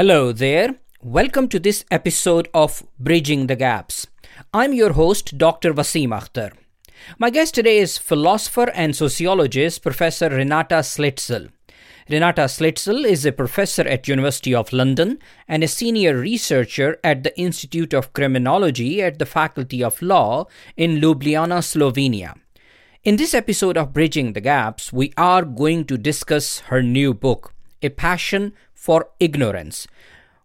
Hello there. Welcome to this episode of Bridging the Gaps. I'm your host, Dr. Wasim Akhtar. My guest today is philosopher and sociologist Professor Renata Salecl. Renata Salecl is a professor at University of London and a senior researcher at the Institute of Criminology at the Faculty of Law in Ljubljana, Slovenia. In this episode of Bridging the Gaps, we are going to discuss her new book, A Passion for Ignorance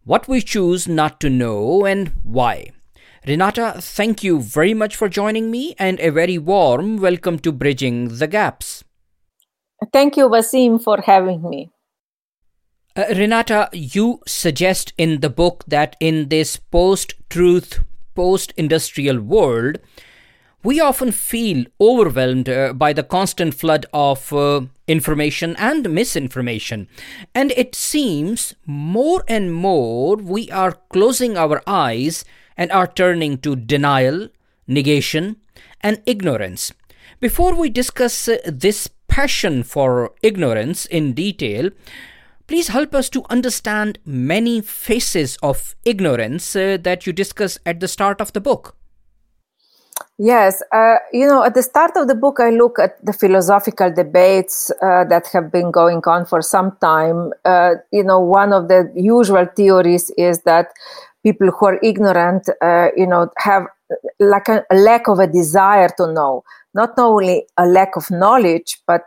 What We Choose Not to Know and Why. Renata, thank you very much for joining me and a very warm welcome to Bridging the Gaps. Thank you, Wasim, for having me. Uh, Renata, you suggest in the book that in this post truth, post industrial world, we often feel overwhelmed uh, by the constant flood of uh, information and misinformation. And it seems more and more we are closing our eyes and are turning to denial, negation, and ignorance. Before we discuss uh, this passion for ignorance in detail, please help us to understand many faces of ignorance uh, that you discuss at the start of the book. Yes, uh, you know, at the start of the book, I look at the philosophical debates uh, that have been going on for some time. Uh, you know, one of the usual theories is that people who are ignorant, uh, you know, have like a, a lack of a desire to know, not only a lack of knowledge, but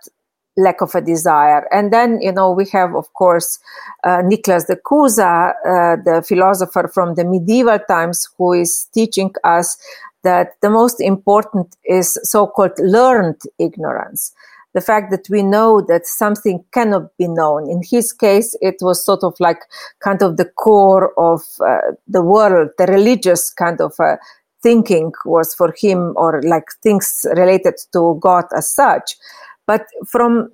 lack of a desire. And then, you know, we have, of course, uh, Nicholas de Cusa, uh, the philosopher from the medieval times, who is teaching us that the most important is so-called learned ignorance. The fact that we know that something cannot be known. In his case it was sort of like kind of the core of uh, the world the religious kind of uh, thinking was for him or like things related to god as such. But from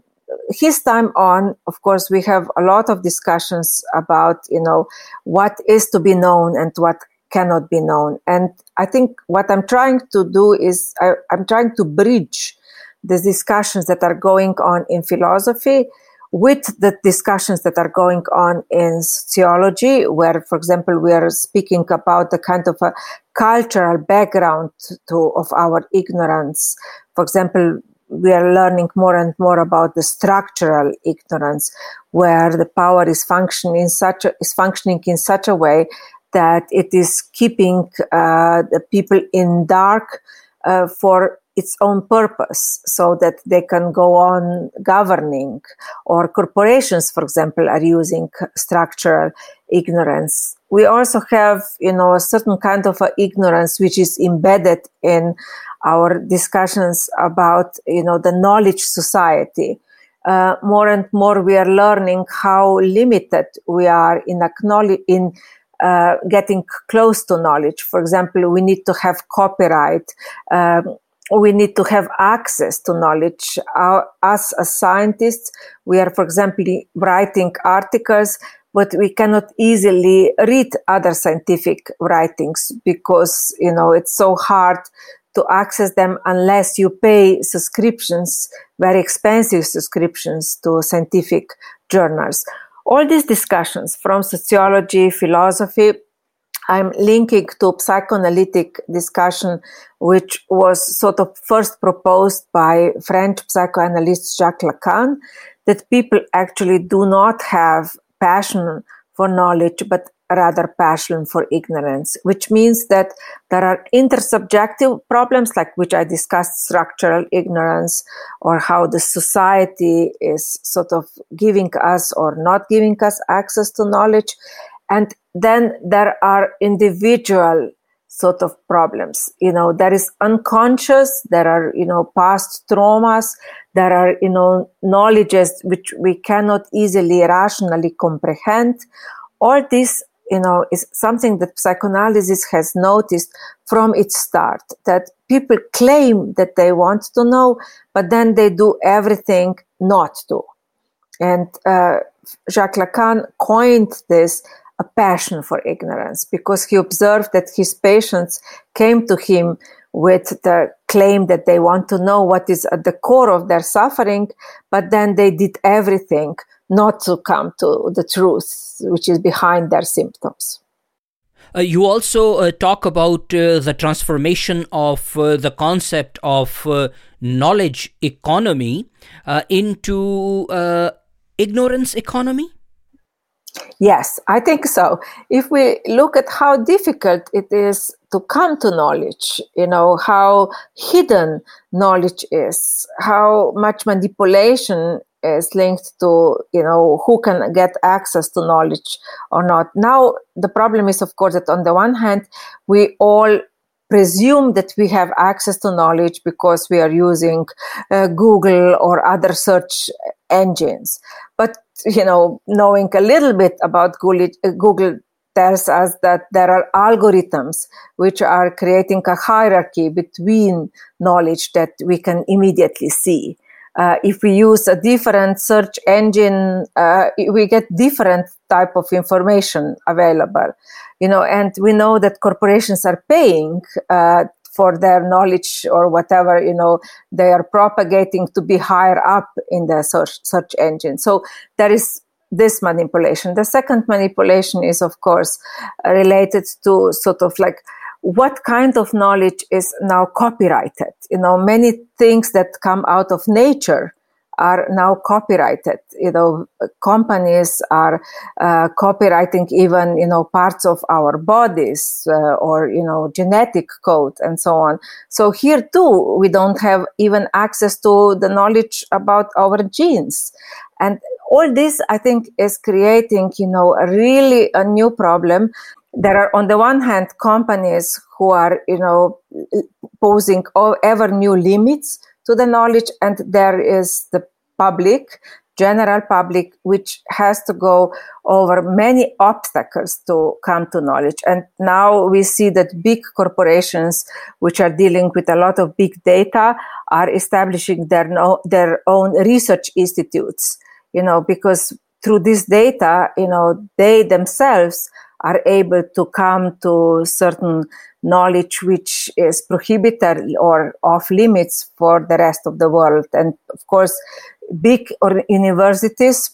his time on of course we have a lot of discussions about you know what is to be known and what cannot be known. And I think what I'm trying to do is I, am trying to bridge the discussions that are going on in philosophy with the discussions that are going on in sociology, where, for example, we are speaking about the kind of a cultural background to, of our ignorance. For example, we are learning more and more about the structural ignorance, where the power is functioning in such a, is functioning in such a way that it is keeping uh, the people in dark uh, for its own purpose so that they can go on governing or corporations for example are using structural ignorance. We also have you know a certain kind of ignorance which is embedded in our discussions about you know the knowledge society. Uh, more and more we are learning how limited we are in acknowledge in uh, getting close to knowledge. For example, we need to have copyright. Um, we need to have access to knowledge. Our, us as scientists, we are, for example, writing articles, but we cannot easily read other scientific writings because, you know, it's so hard to access them unless you pay subscriptions, very expensive subscriptions to scientific journals all these discussions from sociology, philosophy, I'm linking to psychoanalytic discussion, which was sort of first proposed by French psychoanalyst Jacques Lacan, that people actually do not have passion for knowledge, but rather passion for ignorance, which means that there are intersubjective problems like which I discussed structural ignorance or how the society is sort of giving us or not giving us access to knowledge. And then there are individual sort of problems. You know, there is unconscious, there are, you know, past traumas, there are, you know, knowledges which we cannot easily rationally comprehend. All these you know, is something that psychoanalysis has noticed from its start that people claim that they want to know, but then they do everything not to. And uh, Jacques Lacan coined this a passion for ignorance because he observed that his patients came to him with the claim that they want to know what is at the core of their suffering, but then they did everything not to come to the truth, which is behind their symptoms. Uh, you also uh, talk about uh, the transformation of uh, the concept of uh, knowledge economy uh, into ignorance economy. Yes, I think so. If we look at how difficult it is to come to knowledge, you know, how hidden knowledge is, how much manipulation is linked to, you know, who can get access to knowledge or not. Now, the problem is, of course, that on the one hand, we all presume that we have access to knowledge because we are using uh, Google or other search engines. But you know, knowing a little bit about Google, Google tells us that there are algorithms which are creating a hierarchy between knowledge that we can immediately see. Uh, if we use a different search engine, uh, we get different type of information available. You know, and we know that corporations are paying uh, for their knowledge or whatever you know they are propagating to be higher up in the search, search engine so there is this manipulation the second manipulation is of course related to sort of like what kind of knowledge is now copyrighted you know many things that come out of nature are now copyrighted. You know, companies are uh, copyrighting even you know parts of our bodies uh, or you know genetic code and so on. So here too, we don't have even access to the knowledge about our genes, and all this I think is creating you know a really a new problem. There are on the one hand companies who are you know posing ever new limits to the knowledge and there is the public general public which has to go over many obstacles to come to knowledge and now we see that big corporations which are dealing with a lot of big data are establishing their no, their own research institutes you know because through this data you know they themselves are able to come to certain knowledge which is prohibited or off limits for the rest of the world. And of course, big universities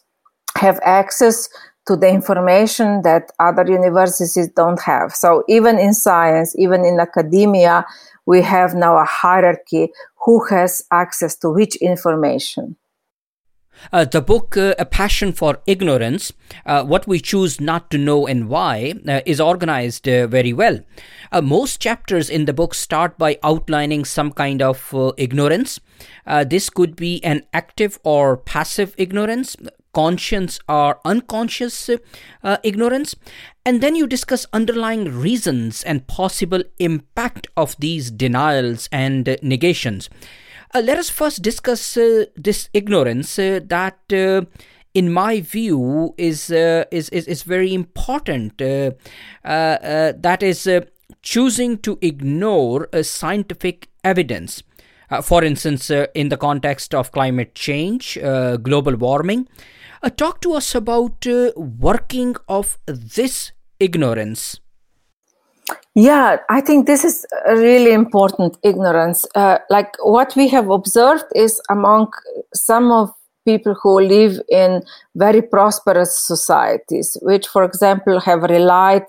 have access to the information that other universities don't have. So even in science, even in academia, we have now a hierarchy who has access to which information. Uh, the book uh, A Passion for Ignorance uh, What We Choose Not to Know and Why uh, is organized uh, very well. Uh, most chapters in the book start by outlining some kind of ignorance. this could be an active or passive ignorance, conscious or unconscious ignorance. And then you discuss underlying reasons and possible impact of these denials and negations. Uh, let us first discuss uh, this ignorance uh, that, uh, in my view, is uh, is, is is very important. Uh, that is choosing to ignore scientific evidence. for instance, in the context of climate change, global warming, talk to us about working of this ignorance. Yeah, I think this is a really important ignorance. Uh, like what we have observed is among some of people who live in very prosperous societies, which, for example, have relied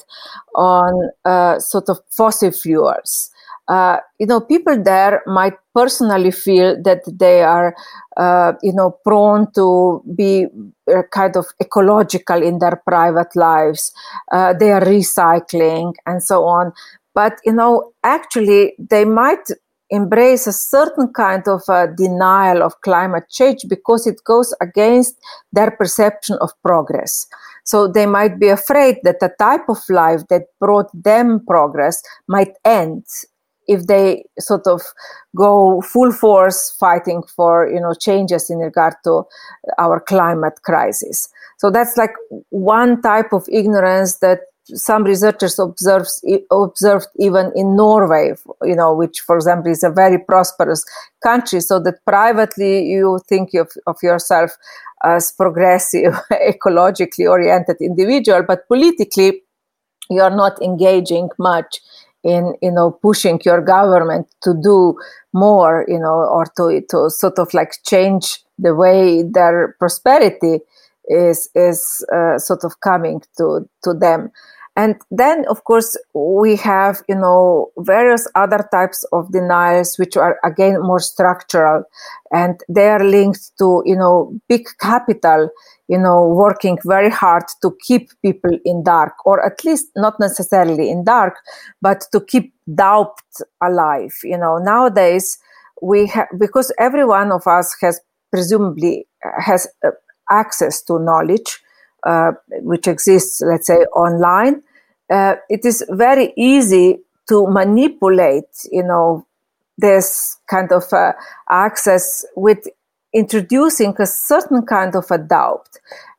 on uh, sort of fossil fuels uh, you know, people there might personally feel that they are, uh, you know, prone to be uh, kind of ecological in their private lives. Uh, they are recycling and so on. But, you know, actually, they might embrace a certain kind of uh, denial of climate change because it goes against their perception of progress. So they might be afraid that the type of life that brought them progress might end if they sort of go full force fighting for you know changes in regard to our climate crisis so that's like one type of ignorance that some researchers observes, observed even in Norway, you know, which, for example, is a very prosperous country. So that privately you think of, of yourself as progressive, ecologically oriented individual, but politically you are not engaging much in you know pushing your government to do more you know or to to sort of like change the way their prosperity is is uh, sort of coming to to them and then of course we have you know various other types of denials which are again more structural. And they are linked to you know big capital you know working very hard to keep people in dark or at least not necessarily in dark but to keep doubt alive you know. Nowadays we have because every one of us has presumably has uh, access to knowledge uh, which exists, let's say, online, uh, it is very easy to manipulate, you know, this kind of uh, access with introducing a certain kind of a doubt.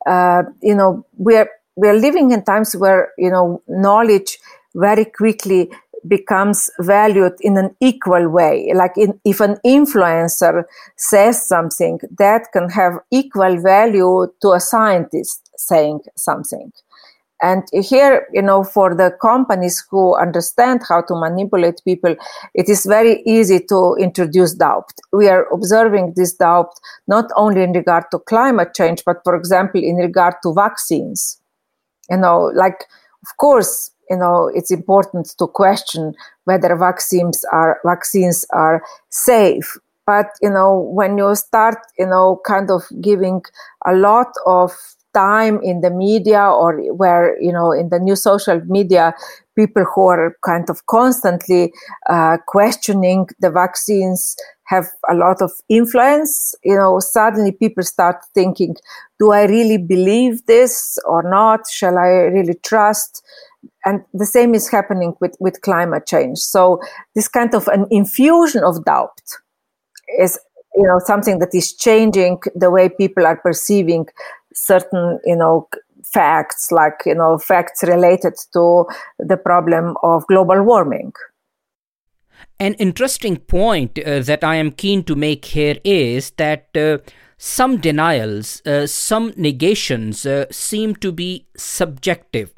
Uh, you know, we are we are living in times where you know knowledge very quickly becomes valued in an equal way. Like in, if an influencer says something, that can have equal value to a scientist saying something. And here, you know, for the companies who understand how to manipulate people, it is very easy to introduce doubt. We are observing this doubt not only in regard to climate change, but for example, in regard to vaccines. You know, like, of course, you know it's important to question whether vaccines are vaccines are safe but you know when you start you know kind of giving a lot of time in the media or where you know in the new social media people who are kind of constantly uh, questioning the vaccines have a lot of influence you know suddenly people start thinking do i really believe this or not shall i really trust and the same is happening with, with climate change. So this kind of an infusion of doubt is you know something that is changing the way people are perceiving certain you know facts like you know facts related to the problem of global warming. An interesting point uh, that i am keen to make here is that uh, some denials uh, some negations uh, seem to be subjective.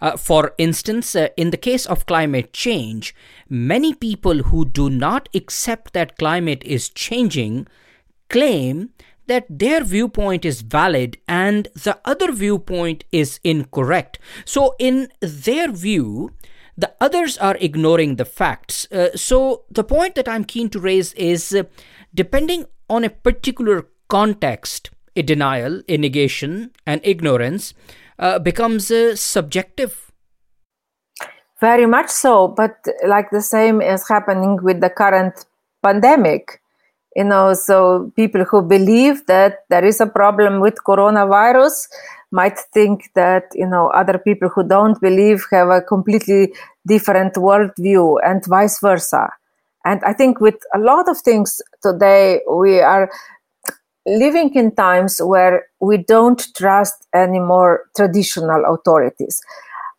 Uh, for instance, uh, in the case of climate change, many people who do not accept that climate is changing claim that their viewpoint is valid and the other viewpoint is incorrect. So, in their view, the others are ignoring the facts. Uh, so, the point that I'm keen to raise is uh, depending on a particular context, a denial, a negation, and ignorance, uh, becomes uh, subjective. Very much so, but like the same is happening with the current pandemic. You know, so people who believe that there is a problem with coronavirus might think that, you know, other people who don't believe have a completely different worldview and vice versa. And I think with a lot of things today, we are living in times where we don't trust any more traditional authorities.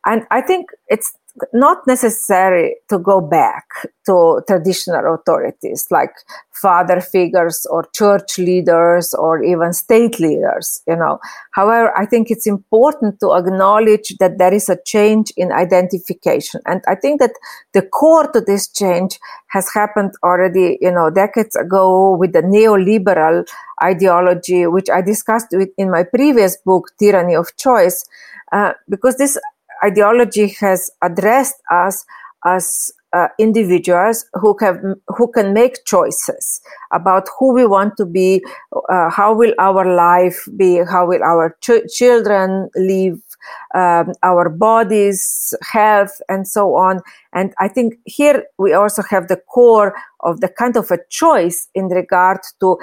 And I think it's not necessary to go back to traditional authorities like father figures or church leaders or even state leaders you know. However i think it's important to acknowledge that there is a change in identification. And i think that the core to this change has happened already you know decades ago with the neoliberal ideology which i discussed with, in my previous book tyranny of choice. Uh, because this ideology has addressed us as uh, individuals who have who can make choices about who we want to be, uh, how will our life be, how will our ch- children live, um, our bodies, health, and so on. And I think here we also have the core of the kind of a choice in regard to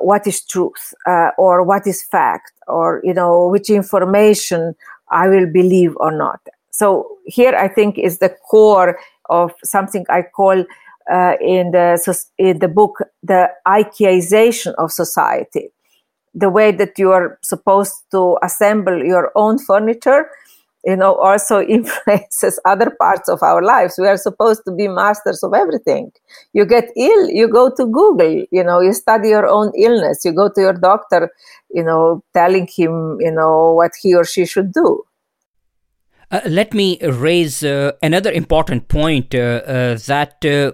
what is truth uh, or what is fact or you know which information I will believe or not. So here I think is the core of something I call uh, in the in the book the Ikeaization of society, the way that you are supposed to assemble your own furniture. You know, also influences other parts of our lives. We are supposed to be masters of everything. You get ill, you go to Google. You know, you study your own illness. You go to your doctor. You know, telling him, you know, what he or she should do Uh, let me raise uh, another important point uh, uh that uh,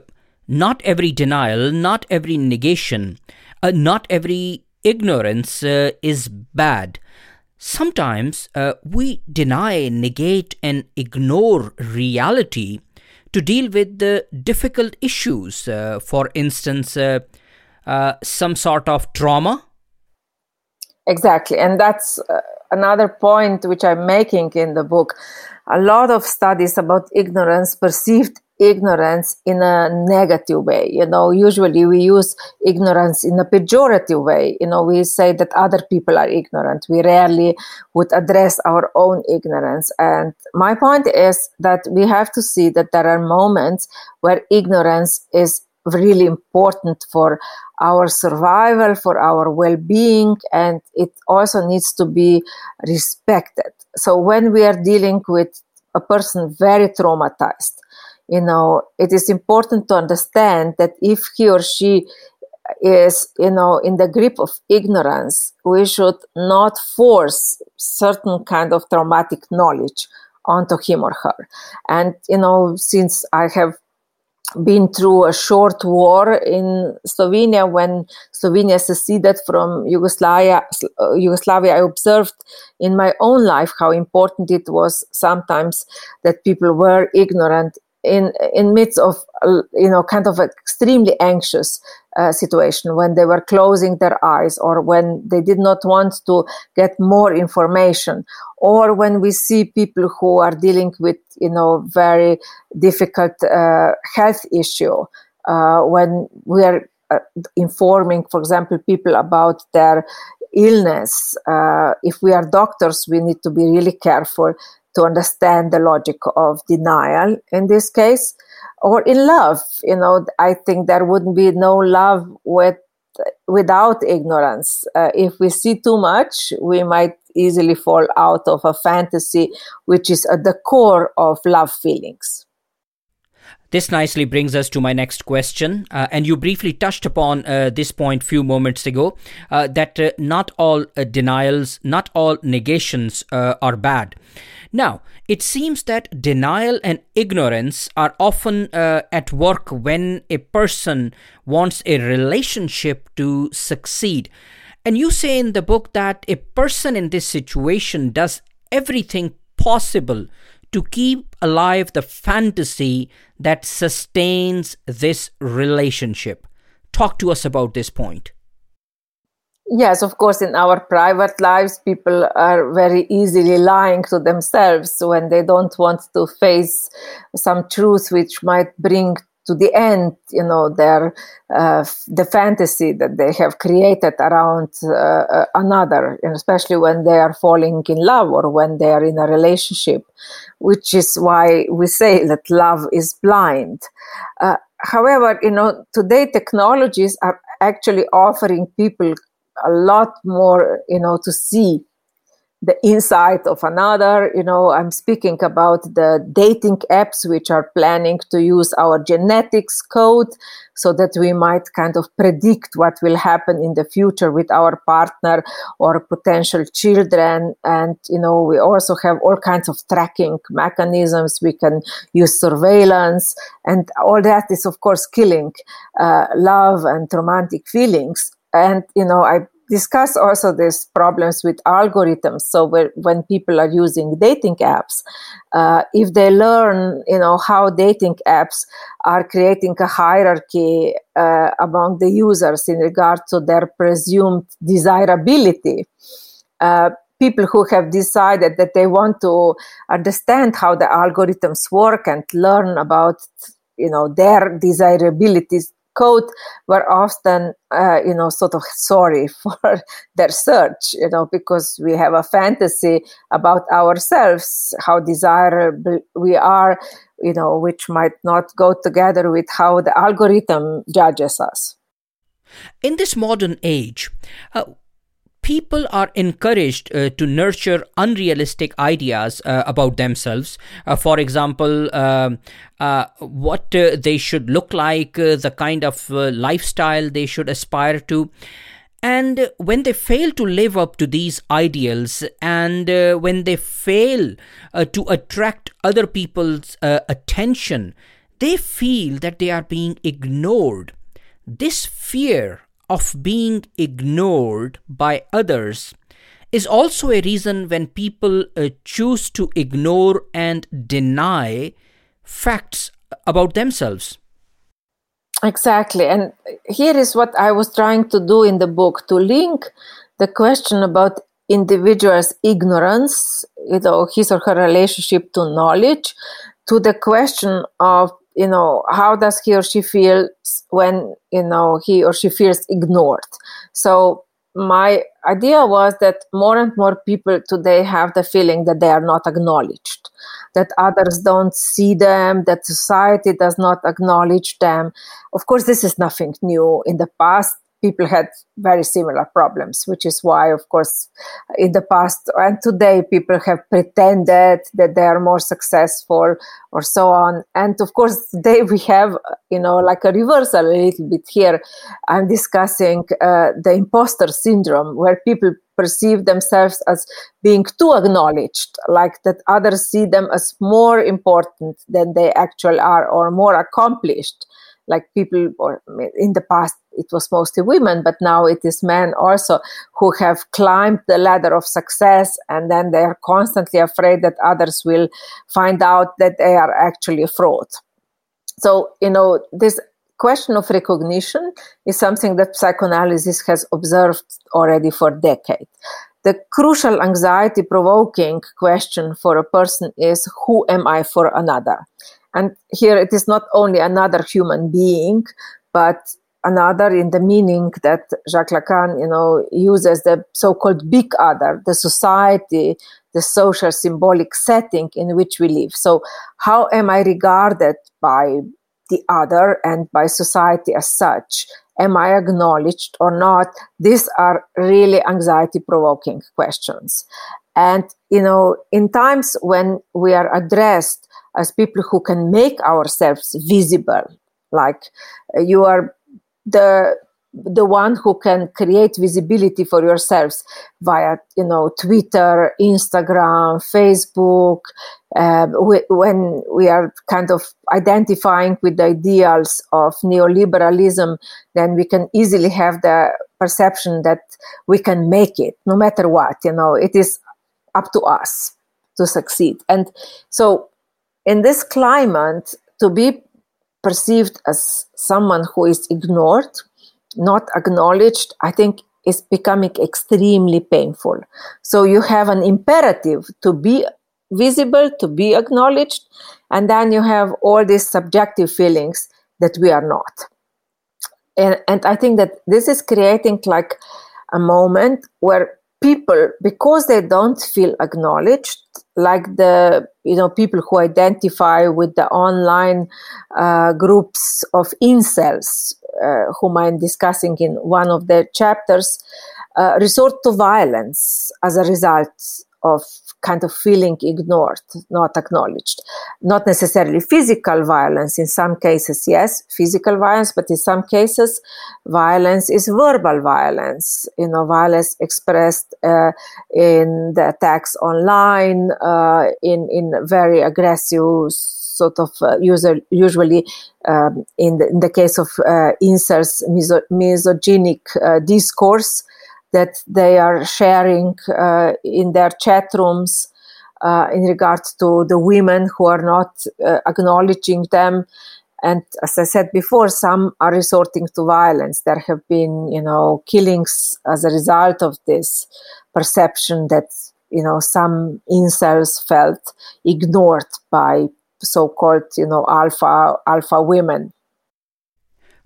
not every denial, not every negation, uh, not every ignorance is bad. Sometimes uh, we deny, negate, and ignore reality to deal with the difficult issues. Uh, for instance, uh, some sort of trauma. Exactly, and that's another point which I'm making in the book. A lot of studies about ignorance, perceived ignorance in a negative way. You know, usually we use ignorance in a pejorative way. You know, we say that other people are ignorant. We rarely would address our own ignorance. And my point is that we have to see that there are moments where ignorance is really important for our survival, for our well being, and it also needs to be respected. So, when we are dealing with a person very traumatized, you know, it is important to understand that if he or she is, you know, in the grip of ignorance, we should not force certain kind of traumatic knowledge onto him or her. And, you know, since I have been through a short war in Slovenia when Slovenia seceded from Yugoslavia. Yugoslavia, I observed in my own life how important it was sometimes that people were ignorant in in midst of you know kind of extremely anxious uh, situation when they were closing their eyes or when they did not want to get more information or when we see people who are dealing with you know very difficult uh, health issue uh, when we are uh, informing for example people about their illness uh, if we are doctors we need to be really careful to understand the logic of denial in this case or in love. You know i think there wouldn't be no love with without ignorance. Uh, if we see too much we might easily fall out of a fantasy which is at the core of love feelings this nicely brings us to my next question, uh, and you briefly touched upon uh, this point few moments ago uh, that uh, not all uh, denials, not all negations uh, are bad. Now, it seems that denial and ignorance are often at work when a person wants a relationship to succeed. And you say in the book that a person in this situation does everything possible to keep alive the fantasy that sustains this relationship. Talk to us about this point. Yes, of course, in our private lives, people are very easily lying to themselves when they don't want to face some truth which might bring to the end, you know, their uh, the fantasy that they have created around uh, uh another, and especially when they are falling in love or when they are in a relationship, which is why we say that love is blind. Uh, however, you know, today technologies are actually offering people a lot more, you know, to see the insight of another. You know, I'm speaking about the dating apps which are planning to use our genetics code so that we might kind of predict what will happen in the future with our partner or potential children. And, you know, we also have all kinds of tracking mechanisms. We can use surveillance and all that is, of course, killing uh, love and romantic feelings and you know i discuss also these problems with algorithms. So when people are using dating apps uh, if they learn you know how dating apps are creating a hierarchy uh, among the users in regard to their presumed desirability uh, people who have decided that they want to understand how the algorithms work and learn about you know their desirabilities code were often, uh, you know, sort of sorry for their search, you know, because we have a fantasy about ourselves, how desirable we are, you know, which might not go together with how the algorithm judges us. In this modern age, uh, people are encouraged uh, to nurture unrealistic ideas uh, about themselves. Uh, for example, um, uh, what uh, they should look like, uh, the kind of lifestyle they should aspire to. And when they fail to live up to these ideals and when they fail to attract other people's attention, they feel that they are being ignored. This fear of being ignored by others is also a reason when people uh, choose to ignore and deny facts about themselves. Exactly. And here is what I was trying to do in the book to link the question about individual's ignorance, you know, his or her relationship to knowledge, to the question of, you know, how does he or she feel when, you know, he or she feels ignored. So my idea was that more and more people today have the feeling that they are not acknowledged, that others don't see them, that society does not acknowledge them. Of course, this is nothing new. In the past, people had very similar problems, which is why, of course, in the past and today, people have pretended that they are more successful or so on. And of course, today we have, you know, like a reversal a little bit here. I'm discussing uh, the imposter syndrome, where people perceive themselves as being too acknowledged, like that others see them as more important than they actually are or more accomplished like people or in the past it was mostly women but now it is men also who have climbed the ladder of success and then they are constantly afraid that others will find out that they are actually a fraud. So you know this question of recognition is something that psychoanalysis has observed already for decades. The crucial anxiety provoking question for a person is who am i for another? And here it is not only another human being, but another in the meaning that Jacques Lacan, you know, uses the so-called big other, the society, the social symbolic setting in which we live. So how am I regarded by the other and by society as such? Am I acknowledged or not? These are really anxiety provoking questions. And, you know, in times when we are addressed as people who can make ourselves visible like uh, you are the the one who can create visibility for yourselves via you know twitter instagram facebook uh, we, when we are kind of identifying with the ideals of neoliberalism then we can easily have the perception that we can make it no matter what you know it is up to us to succeed. And so in this climate, to be perceived as someone who is ignored, not acknowledged, I think is becoming extremely painful. So you have an imperative to be visible, to be acknowledged, and then you have all these subjective feelings that we are not. And, and I think that this is creating like a moment where people because they don't feel acknowledged like the you know people who identify with the online uh, groups of incels uh, whom i'm discussing in one of the chapters uh, resort to violence as a result of kind of feeling ignored, not acknowledged. Not necessarily physical violence. In some cases, yes, physical violence, but in some cases, violence is verbal violence. You know, violence expressed uh, in the attacks online, uh, in in very aggressive sort of uh, user, usually um, in, the, in the case of uh, incels, miso- misogynic uh, discourse that they are sharing uh, in their chat rooms uh, in regards to the women who are not uh, acknowledging them. And as I said before, some are resorting to violence. There have been, you know, killings as a result of this perception that, you know, some incels felt ignored by so-called, you know, alpha alpha women.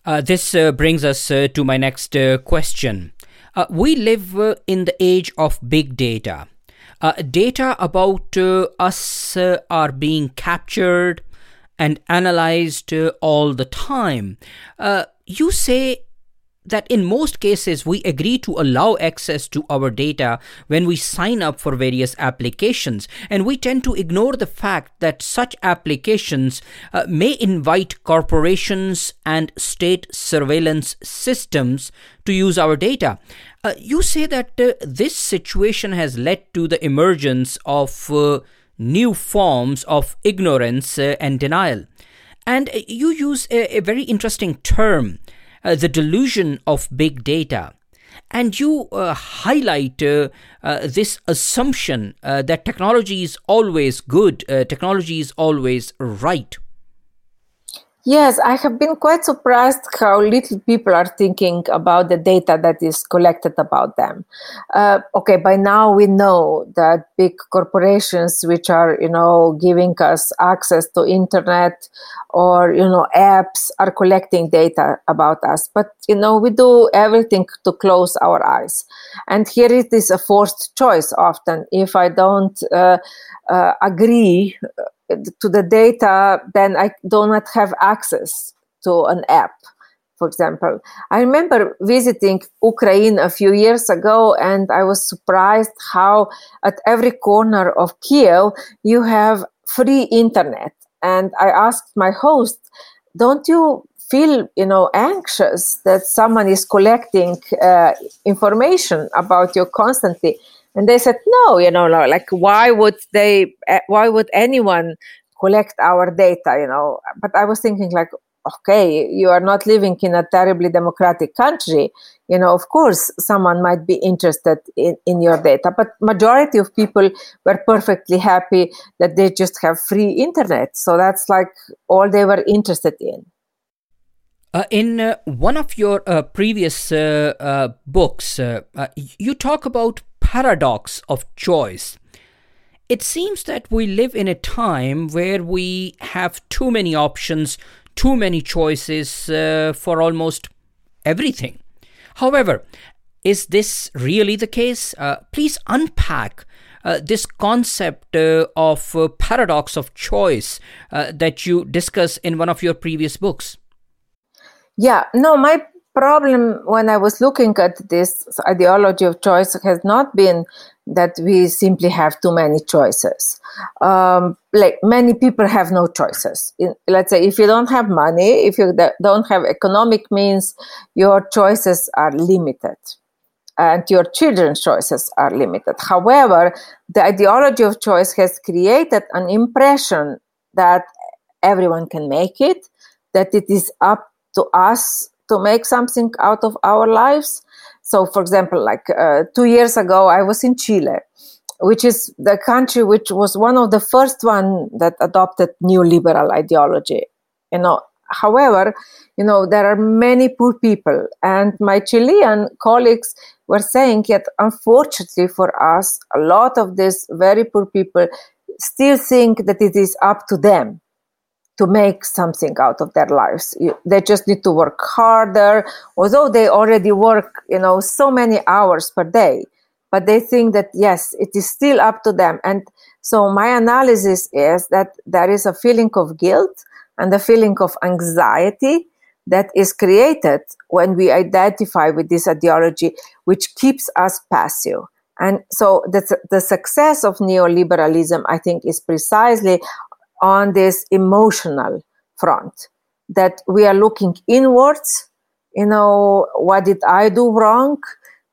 Uh, this uh, brings us uh, to my next question. Uh, we live uh, in the age of big data. Uh, data about uh, us uh, are being captured and analyzed all the time. you say that in most cases we agree to allow access to our data when we sign up for various applications, and we tend to ignore the fact that such applications uh, may invite corporations and state surveillance systems to use our data. Uh, you say that uh, this situation has led to the emergence of uh, new forms of ignorance uh, and denial. And uh, you use a, a very interesting term uh, the delusion of big data. And you uh, highlight uh, uh this assumption uh, that technology is always good, technology is always right. Yes, I have been quite surprised how little people are thinking about the data that is collected about them. Uh, okay, by now we know that big corporations, which are you know giving us access to internet or you know apps, are collecting data about us. But you know we do everything to close our eyes, and here it is a forced choice. Often, if I don't uh, uh, agree to the data, then I do not have access to an app. For example, I remember visiting Ukraine a few years ago, and I was surprised how at every corner of Kiev you have free internet. And I asked my host, "Don't you feel, you know, anxious that someone is collecting uh, information about you constantly?" And they said no you know like why would they eh, why would anyone collect our data you know? But i was thinking like okay you are not living in a terribly democratic country. You know of course someone might be interested in, in your data. But majority of people were perfectly happy that they just have free internet. So that's like all they were interested in. Uh, in uh, one of your uh, previous uh, uh, books, uh, you talk about paradox of choice. It seems that we live in a time where we have too many options, too many choices uh, for almost everything. However, is this really the case? Uh, please unpack uh, this concept uh, of uh, paradox of choice uh, that you discuss in one of your previous books. Yeah, no, my problem when I was looking at this ideology of choice has not been that we simply have too many choices. Um, like many people have no choices. In, let's say if you don't have money, if you don't have economic means, your choices are limited and your children's choices are limited. However, the ideology of choice has created an impression that everyone can make it, that it is up to us to make something out of our lives. So, for example, like uh, two years ago, I was in Chile, which is the country which was one of the first one that adopted neoliberal ideology. You know, however, you know there are many poor people, and my Chilean colleagues were saying that unfortunately for us, a lot of these very poor people still think that it is up to them to make something out of their lives. They just need to work harder, although they already work, you know, so many hours per day. But they think that yes, it is still up to them. And so my analysis is that there is a feeling of guilt and a feeling of anxiety that is created when we identify with this ideology, which keeps us passive. And so the, the success of neoliberalism, I think, is precisely on this emotional front that we are looking inwards you know what did i do wrong?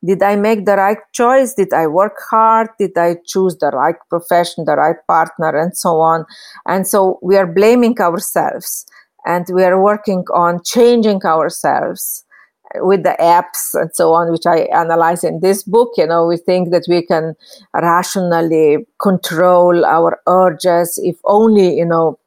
Did i make the right choice? Did i work hard? Did i choose the right profession the right partner and so on? And so we are blaming ourselves and we are working on changing ourselves with the apps and so on, which I analyze in this book, you know, we think that we can rationally control our urges if only, you know,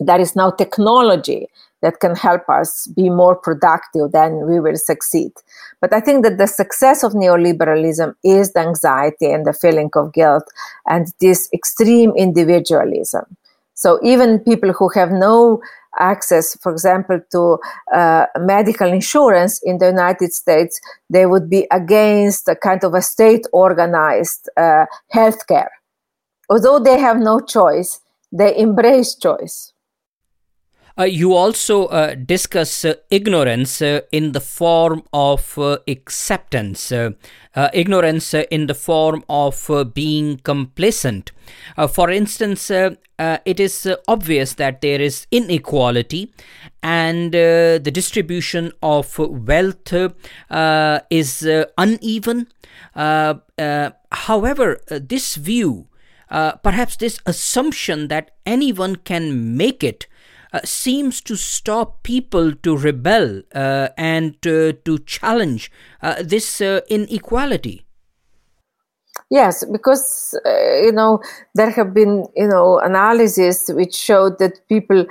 there is now technology that can help us be more productive, then we will succeed. But I think that the success of neoliberalism is the anxiety and the feeling of guilt and this extreme individualism. So even people who have no access, for example, to uh, medical insurance in the United States, they would be against a kind of a state organized uh, healthcare. Although they have no choice, they embrace choice. Uh, you also uh, discuss uh, ignorance uh, in the form of uh, acceptance, uh, uh ignorance uh, in the form of uh, being complacent. for instance, it is obvious that there is inequality and the distribution of wealth is uneven. however, this view, perhaps this assumption that anyone can make it uh, seems to stop people to rebel uh, and uh, to challenge uh, this inequality. Yes, because you know there have been you know analyses which showed that people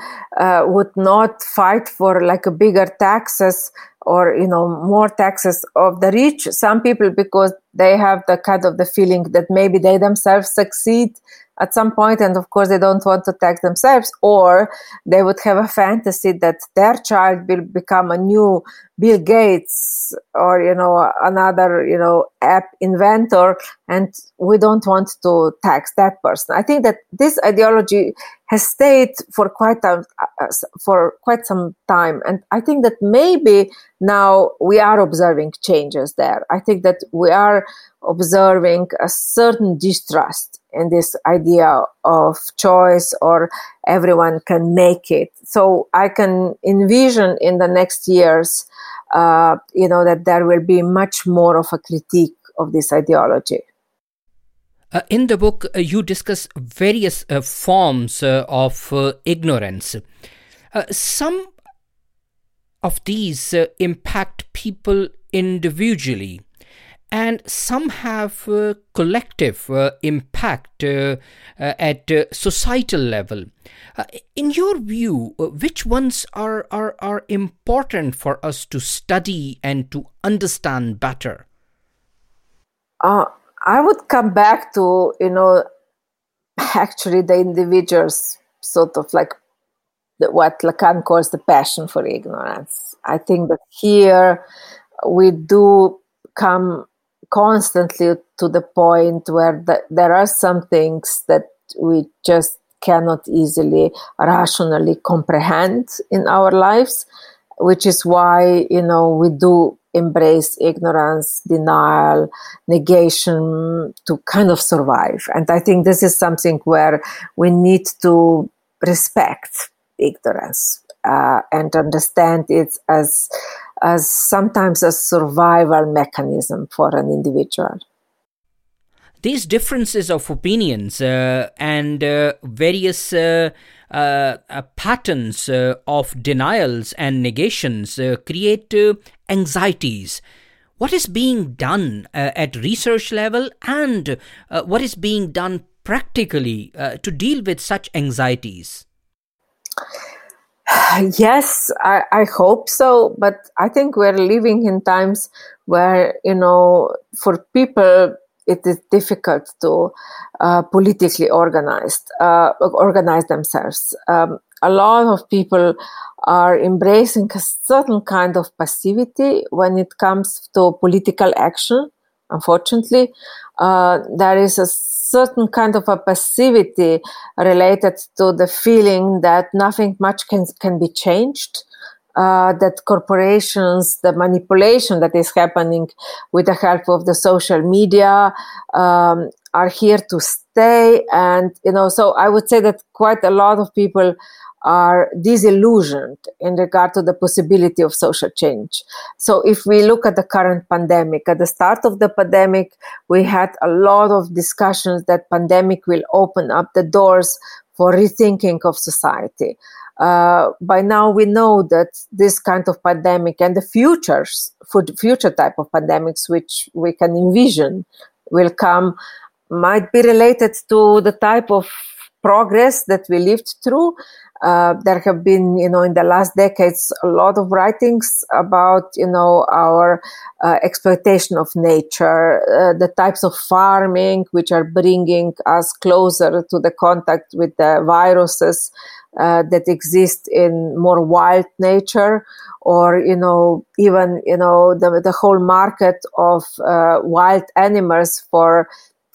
would not fight for like a bigger taxes or you know more taxes of the rich. Some people because they have the kind of the feeling that maybe they themselves succeed at some point and of course they don't want to tax themselves or they would have a fantasy that their child will become a new bill gates or you know another you know app inventor and we don't want to tax that person. I think that this ideology has stayed for quite a, uh, for quite some time and i think that maybe now we are observing changes there. I think that we are observing a certain distrust in this idea of choice or everyone can make it. So i can envision in the next years uh, you know that there will be much more of a critique of this ideology. Uh, in the book, uh, you discuss various uh, forms uh, of uh, ignorance. Some of these impact people individually, and some have uh, collective uh, impact uh, at societal level. in your view, which ones are, are, are important for us to study and to understand better? I would come back to, you know, actually the individual's sort of like the, what Lacan calls the passion for ignorance. I think that here we do come constantly to the point where the, there are some things that we just cannot easily rationally comprehend in our lives which is why you know we do embrace ignorance, denial, negation to kind of survive. And I think this is something where we need to respect ignorance uh, and understand it as as sometimes a survival mechanism for an individual. These differences of opinions uh, and uh, various uh, uh, uh, patterns uh, of denials and negations create anxieties. What is being done at research level and what is being done practically to deal with such anxieties? Yes, I, I, hope so. But I think we're living in times where, you know, for people, it is difficult to uh, politically organized uh, organize themselves. Um, a lot of people are embracing a certain kind of passivity when it comes to political action. Unfortunately, uh, there is a certain kind of a passivity related to the feeling that nothing much can can be changed uh, that corporations, the manipulation that is happening with the help of the social media, um, are here to stay. And, you know, so I would say that quite a lot of people are disillusioned in regard to the possibility of social change. So if we look at the current pandemic, at the start of the pandemic, we had a lot of discussions that pandemic will open up the doors for rethinking of society. Uh, by now we know that this kind of pandemic and the futures for the future type of pandemics which we can envision will come might be related to the type of progress that we lived through uh, there have been, you know, in the last decades, a lot of writings about, you know, our uh, exploitation of nature, uh, the types of farming which are bringing us closer to the contact with the viruses uh, that exist in more wild nature, or you know, even you know, the the whole market of uh, wild animals for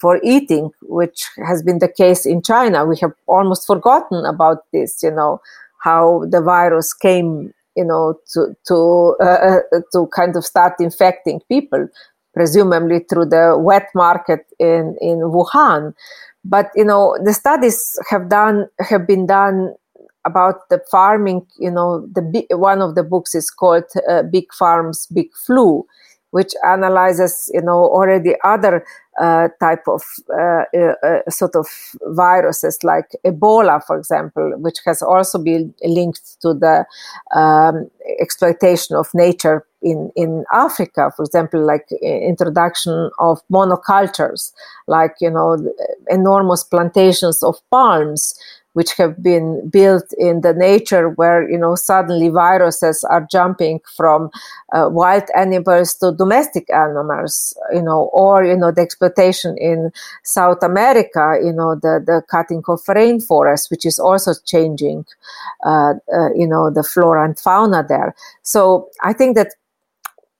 for eating, which has been the case in China. We have almost forgotten about this, you know, how the virus came, you know, to to uh, uh, to kind of start infecting people, presumably through the wet market in in Wuhan. But you know, the studies have done have been done about the farming. You know, the one of the books is called uh, "Big Farms, Big Flu." which analyzes you know already other uh, type of uh, uh, uh, sort of viruses like Ebola, for example, which has also been linked to the um, exploitation of nature in, in Africa, for example, like introduction of monocultures, like you know enormous plantations of palms, which have been built in the nature where you know suddenly viruses are jumping from uh, wild animals to domestic animals you know or you know the exploitation in south america you know the the cutting of rainforest which is also changing uh, uh, you know the flora and fauna there. So i think that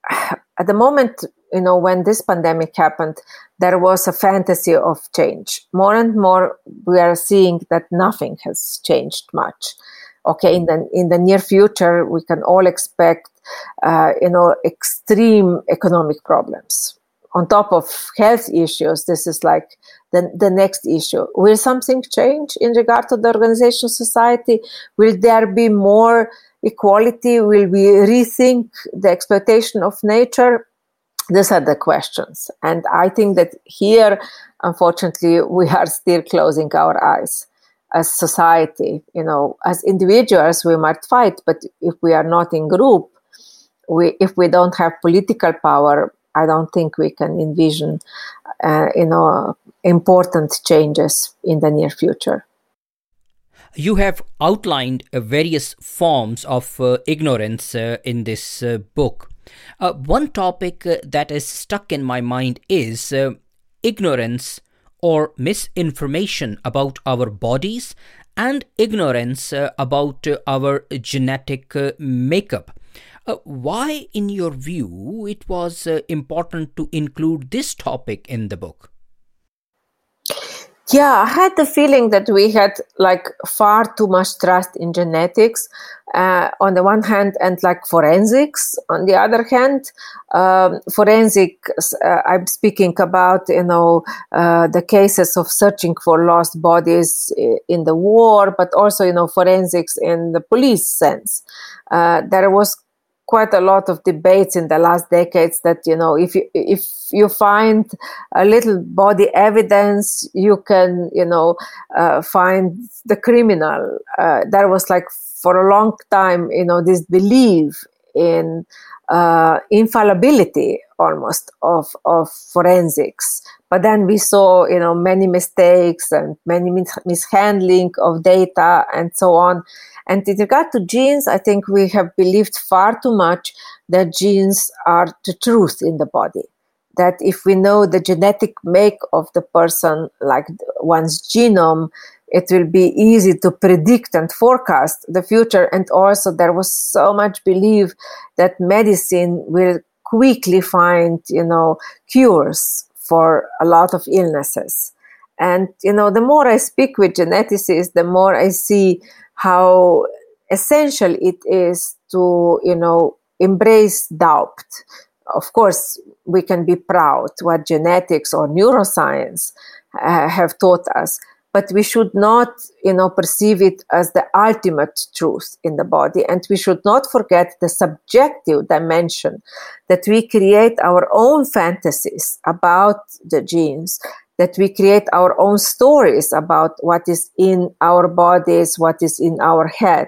at the moment you know when this pandemic happened there was a fantasy of change. More and more we are seeing that nothing has changed much. Okay in the in the near future we can all expect uh, you know extreme economic problems. On top of health issues this is like the, the next issue. Will something change in regard to the organization society? Will there be more equality will we rethink the exploitation of nature these are the questions. And I think that here, unfortunately, we are still closing our eyes as society. You know, as individuals, we might fight, but if we are not in group, we if we don't have political power, I don't think we can envision, uh, you know, important changes in the near future. You have outlined uh, various forms of uh, ignorance uh, in this uh, book. Uh, one topic uh, that is stuck in my mind is uh, ignorance or misinformation about our bodies and ignorance uh, about uh, our genetic uh, makeup. why, in your view, it was important to include this topic in the book? Yeah, I had the feeling that we had like far too much trust in genetics uh, on the one hand, and like forensics on the other hand. Um, forensics, uh, I'm speaking about, you know, uh, the cases of searching for lost bodies in the war, but also, you know, forensics in the police sense. Uh, there was quite a lot of debates in the last decades that you know if you if you find a little body evidence you can you know uh, find the criminal. Uh, there was like for a long time you know this belief in uh, infallibility almost of of forensics but then we saw you know many mistakes and many mis- mishandling of data and so on and in regard to genes, I think we have believed far too much that genes are the truth in the body. That if we know the genetic make of the person, like one's genome, it will be easy to predict and forecast the future. And also, there was so much belief that medicine will quickly find, you know, cures for a lot of illnesses. And, you know, the more I speak with geneticists, the more I see how essential it is to you know embrace doubt of course we can be proud what genetics or neuroscience uh, have taught us but we should not you know perceive it as the ultimate truth in the body and we should not forget the subjective dimension that we create our own fantasies about the genes that we create our own stories about what is in our bodies, what is in our head.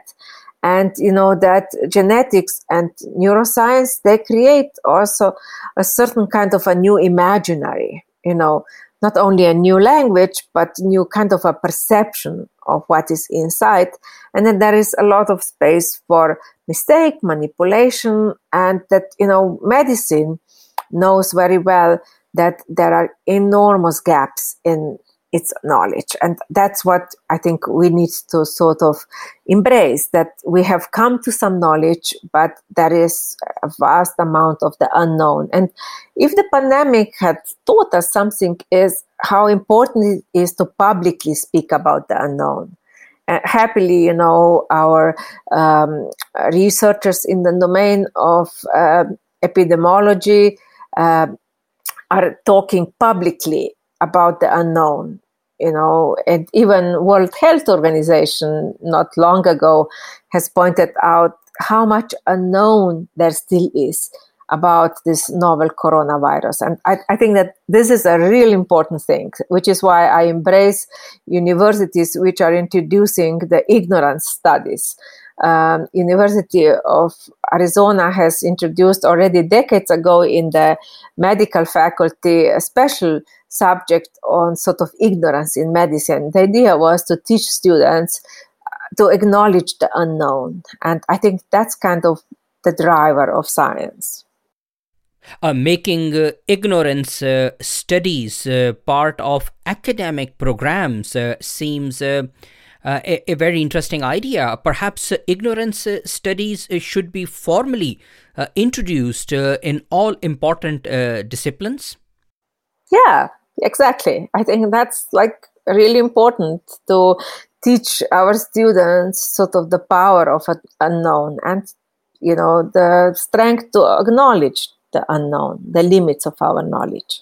And you know that genetics and neuroscience they create also a certain kind of a new imaginary, you know, not only a new language, but new kind of a perception of what is inside. And then there is a lot of space for mistake, manipulation, and that, you know, medicine knows very well that there are enormous gaps in its knowledge. And that's what I think we need to sort of embrace that we have come to some knowledge, but there is a vast amount of the unknown. And if the pandemic had taught us something, is how important it is to publicly speak about the unknown. uh, happily, you know, our um, researchers in the domain of uh, epidemiology uh, are talking publicly about the unknown. You know, and even World Health Organization not long ago has pointed out how much unknown there still is about this novel coronavirus. And I, I, think that this is a real important thing, which is why I embrace universities which are introducing the ignorance studies. Um, University of Arizona has introduced already decades ago in the medical faculty a special subject on sort of ignorance in medicine. The idea was to teach students to acknowledge the unknown. And I think that's kind of the driver of science. Uh, making uh, ignorance uh, studies uh, part of academic programs uh, seems uh, a, a, very interesting idea. Perhaps ignorance studies should be formally introduced in all important disciplines. Yeah, exactly. I think that's like really important to teach our students sort of the power of an unknown and you know the strength to acknowledge the unknown the limits of our knowledge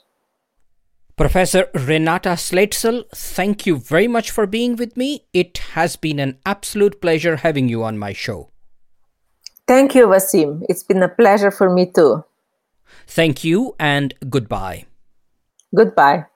Professor Renata Salecl, thank you very much for being with me. It has been an absolute pleasure having you on my show. Thank you, Vasim. It's been a pleasure for me too. Thank you and goodbye. Goodbye.